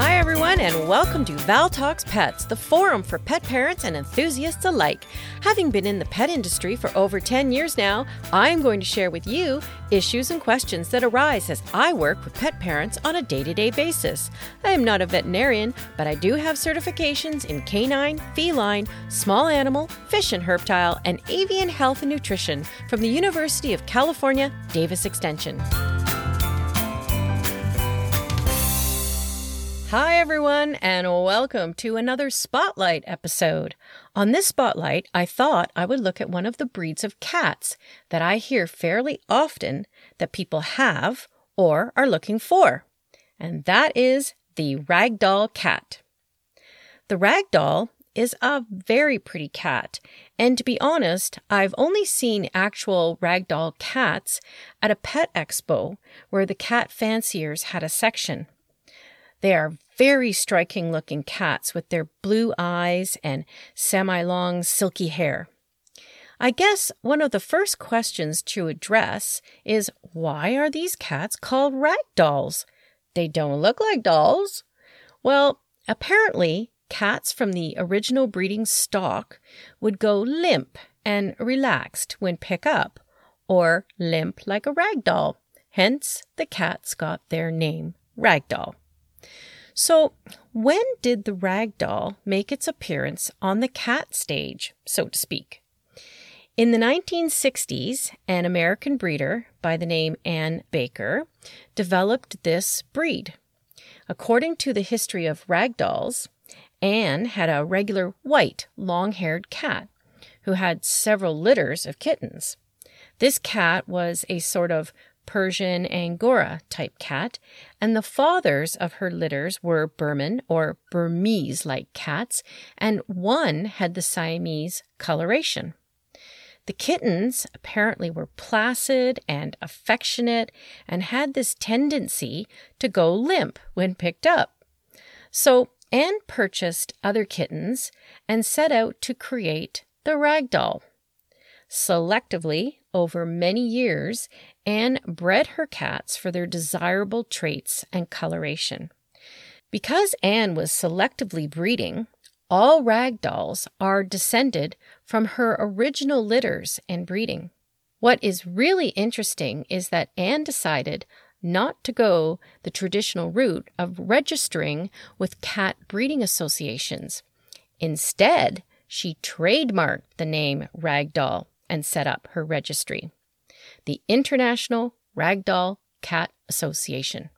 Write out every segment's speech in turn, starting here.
Hi, everyone, and welcome to Val Talks Pets, the forum for pet parents and enthusiasts alike. Having been in the pet industry for over 10 years now, I am going to share with you issues and questions that arise as I work with pet parents on a day to day basis. I am not a veterinarian, but I do have certifications in canine, feline, small animal, fish and herptile, and avian health and nutrition from the University of California, Davis Extension. Hi, everyone, and welcome to another Spotlight episode. On this Spotlight, I thought I would look at one of the breeds of cats that I hear fairly often that people have or are looking for, and that is the ragdoll cat. The ragdoll is a very pretty cat, and to be honest, I've only seen actual ragdoll cats at a pet expo where the cat fanciers had a section. They are very striking looking cats with their blue eyes and semi long silky hair. I guess one of the first questions to address is why are these cats called rag dolls? They don't look like dolls. Well, apparently, cats from the original breeding stock would go limp and relaxed when pick up, or limp like a rag doll. Hence, the cats got their name, ragdoll. So, when did the rag doll make its appearance on the cat stage, so to speak? In the 1960s, an American breeder by the name Ann Baker developed this breed. According to the history of rag dolls, Ann had a regular white, long haired cat who had several litters of kittens. This cat was a sort of Persian Angora type cat, and the fathers of her litters were Birman or Burmese like cats, and one had the Siamese coloration. The kittens apparently were placid and affectionate and had this tendency to go limp when picked up. So Ann purchased other kittens and set out to create the rag doll. Selectively, over many years, Ann bred her cats for their desirable traits and coloration. Because Ann was selectively breeding, all rag dolls are descended from her original litters and breeding. What is really interesting is that Ann decided not to go the traditional route of registering with cat breeding associations. Instead, she trademarked the name ragdoll and set up her registry, the International Ragdoll Cat Association.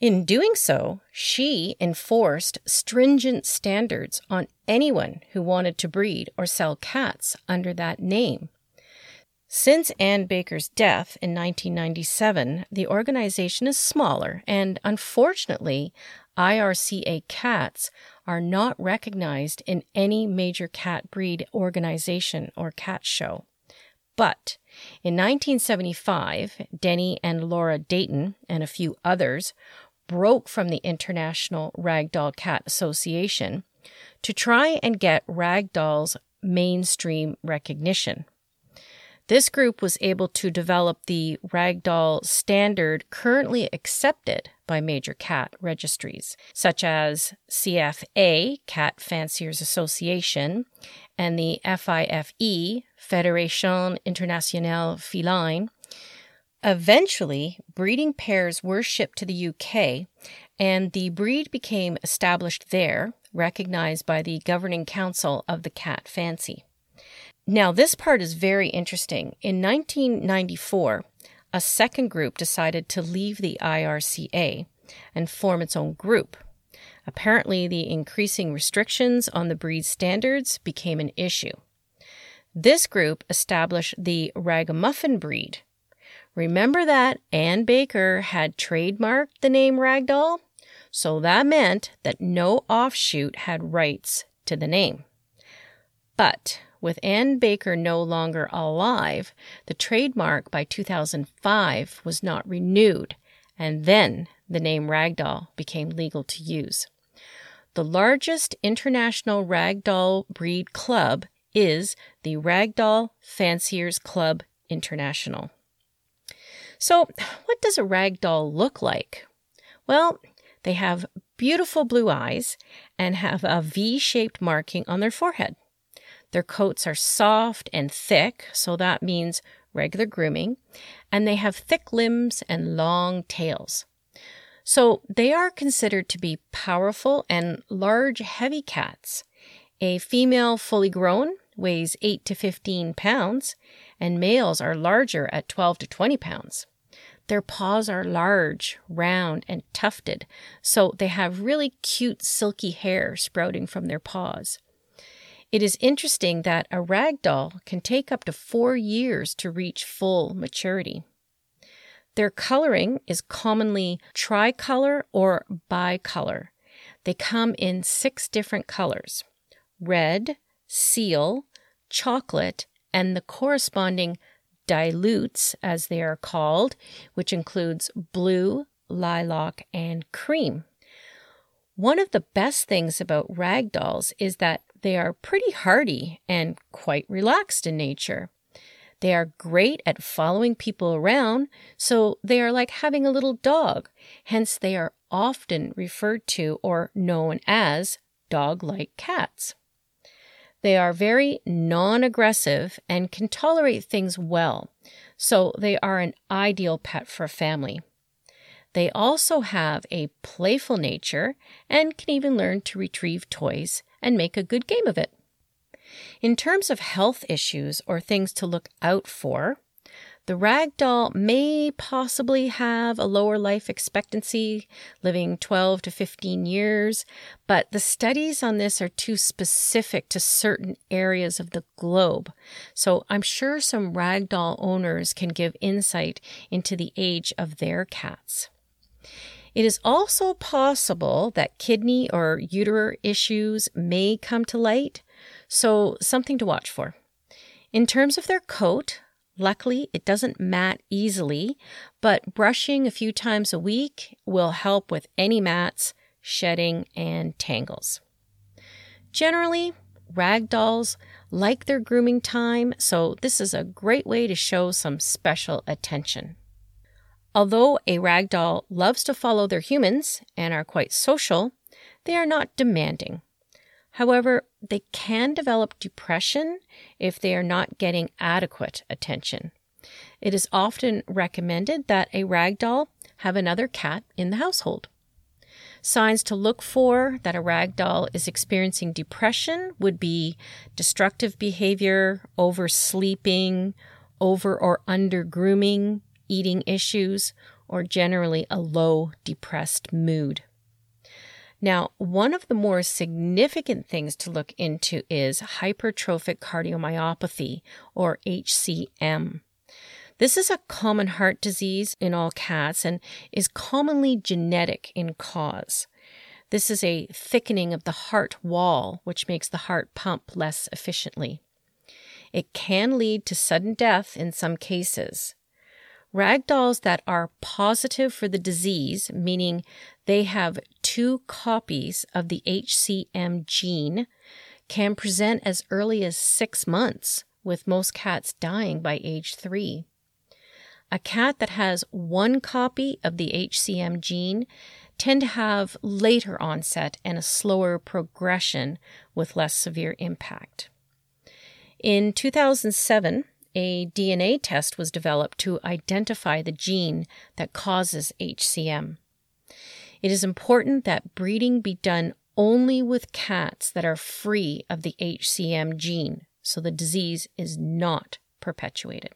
In doing so, she enforced stringent standards on anyone who wanted to breed or sell cats under that name. Since Ann Baker's death in 1997, the organization is smaller, and unfortunately, IRCA cats are not recognized in any major cat breed organization or cat show. But in 1975, Denny and Laura Dayton and a few others broke from the International Ragdoll Cat Association to try and get ragdolls mainstream recognition. This group was able to develop the ragdoll standard currently accepted by major cat registries, such as CFA, Cat Fanciers Association, and the FIFE, Fédération Internationale Feline. Eventually, breeding pairs were shipped to the UK, and the breed became established there, recognized by the governing council of the cat fancy. Now, this part is very interesting. In 1994, a second group decided to leave the IRCA and form its own group. Apparently, the increasing restrictions on the breed standards became an issue. This group established the ragamuffin breed. Remember that Ann Baker had trademarked the name ragdoll? So that meant that no offshoot had rights to the name. But with Ann Baker no longer alive, the trademark by 2005 was not renewed, and then the name Ragdoll became legal to use. The largest international ragdoll breed club is the Ragdoll Fanciers Club International. So, what does a ragdoll look like? Well, they have beautiful blue eyes and have a V shaped marking on their forehead. Their coats are soft and thick, so that means regular grooming, and they have thick limbs and long tails. So they are considered to be powerful and large, heavy cats. A female fully grown weighs 8 to 15 pounds, and males are larger at 12 to 20 pounds. Their paws are large, round, and tufted, so they have really cute silky hair sprouting from their paws. It is interesting that a rag doll can take up to four years to reach full maturity. Their coloring is commonly tricolor or bicolor. They come in six different colors red, seal, chocolate, and the corresponding dilutes, as they are called, which includes blue, lilac, and cream. One of the best things about rag dolls is that they are pretty hardy and quite relaxed in nature. They are great at following people around, so they are like having a little dog. Hence, they are often referred to or known as dog like cats. They are very non aggressive and can tolerate things well, so they are an ideal pet for a family. They also have a playful nature and can even learn to retrieve toys and make a good game of it. In terms of health issues or things to look out for, the ragdoll may possibly have a lower life expectancy, living 12 to 15 years, but the studies on this are too specific to certain areas of the globe. So I'm sure some ragdoll owners can give insight into the age of their cats. It is also possible that kidney or uterine issues may come to light, so something to watch for. In terms of their coat, Luckily, it doesn't mat easily, but brushing a few times a week will help with any mats, shedding, and tangles. Generally, rag dolls like their grooming time, so this is a great way to show some special attention. Although a rag doll loves to follow their humans and are quite social, they are not demanding. However, they can develop depression if they are not getting adequate attention. It is often recommended that a rag doll have another cat in the household. Signs to look for that a rag doll is experiencing depression would be destructive behavior, oversleeping, over or under grooming, eating issues, or generally a low, depressed mood. Now, one of the more significant things to look into is hypertrophic cardiomyopathy, or HCM. This is a common heart disease in all cats and is commonly genetic in cause. This is a thickening of the heart wall, which makes the heart pump less efficiently. It can lead to sudden death in some cases. Rag dolls that are positive for the disease, meaning they have two copies of the HCM gene, can present as early as six months, with most cats dying by age three. A cat that has one copy of the HCM gene tend to have later onset and a slower progression with less severe impact. In 2007, a DNA test was developed to identify the gene that causes HCM. It is important that breeding be done only with cats that are free of the HCM gene so the disease is not perpetuated.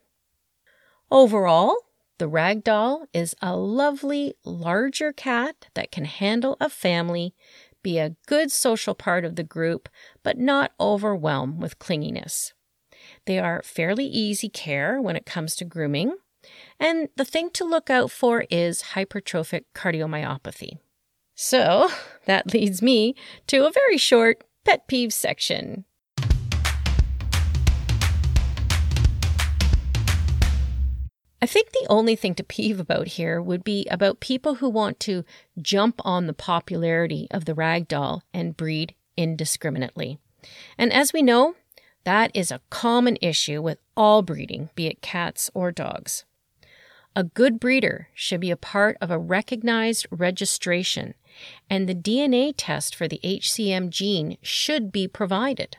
Overall, the ragdoll is a lovely, larger cat that can handle a family, be a good social part of the group, but not overwhelm with clinginess. They are fairly easy care when it comes to grooming. And the thing to look out for is hypertrophic cardiomyopathy. So that leads me to a very short pet peeve section. I think the only thing to peeve about here would be about people who want to jump on the popularity of the ragdoll and breed indiscriminately. And as we know, that is a common issue with all breeding, be it cats or dogs. A good breeder should be a part of a recognized registration and the DNA test for the HCM gene should be provided.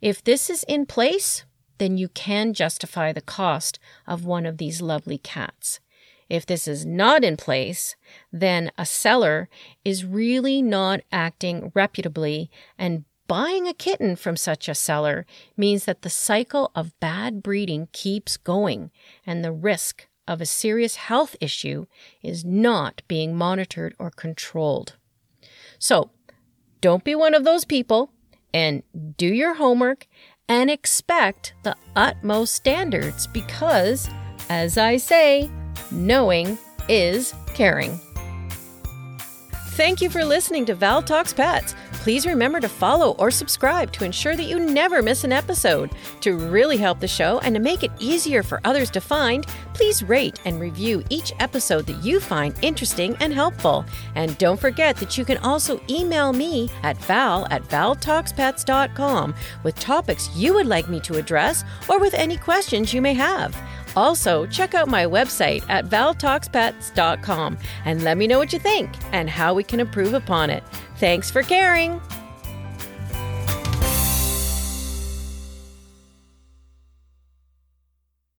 If this is in place, then you can justify the cost of one of these lovely cats. If this is not in place, then a seller is really not acting reputably, and buying a kitten from such a seller means that the cycle of bad breeding keeps going, and the risk of a serious health issue is not being monitored or controlled. So, don't be one of those people and do your homework and expect the utmost standards because, as I say, knowing is caring. Thank you for listening to Val Talks Pets. Please remember to follow or subscribe to ensure that you never miss an episode. To really help the show and to make it easier for others to find, please rate and review each episode that you find interesting and helpful. And don't forget that you can also email me at val at valtalkspets.com with topics you would like me to address or with any questions you may have. Also, check out my website at valtalkspets.com and let me know what you think and how we can improve upon it. Thanks for caring.